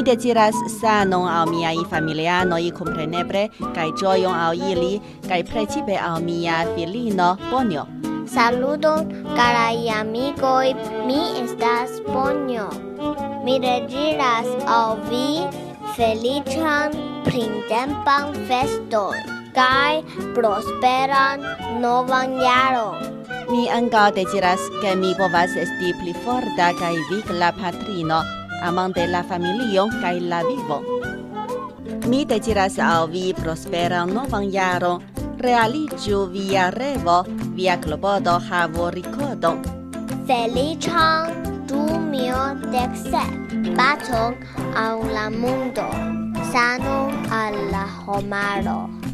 Mi deziras sanon al miai familianoi comprenebre, cae gioion al ili, cae precipe al mia filino Bonio. Saludon, carai amicoi, mi estas Bonio. Mi deziras al vi felician printempan feston, kai prosperan novan jaron. Mi ankaŭ deziras, ke mi povas esti pli forta kaj vigla patrino amante la familio kaj la vivo. Mi deziras al vi prosperan novan jaron, realigiu via revo, via klopodo havo ricordo. Feliĉan du mio dek baton al la mundo, sano al la homaro.